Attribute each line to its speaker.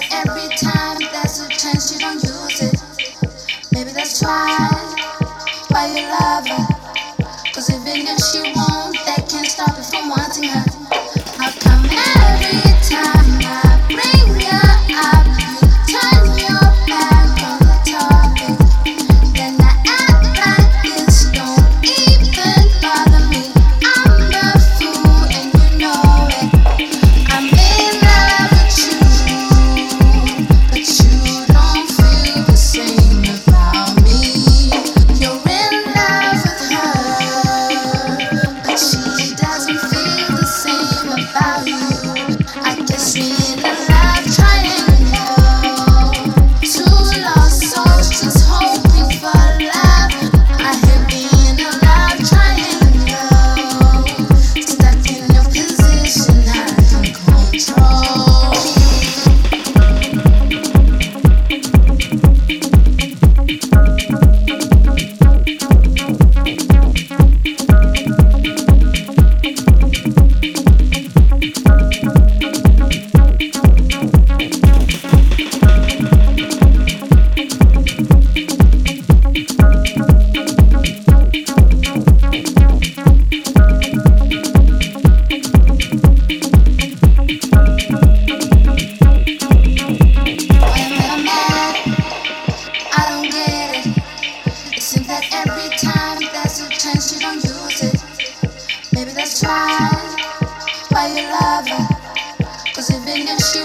Speaker 1: that every time there's a chance you don't use it. Maybe that's why, why you love her. Cause even if she won't, that can't stop you from wanting her. Every time there's a chance don't use it. Maybe that's why, why you love her. Cause even if she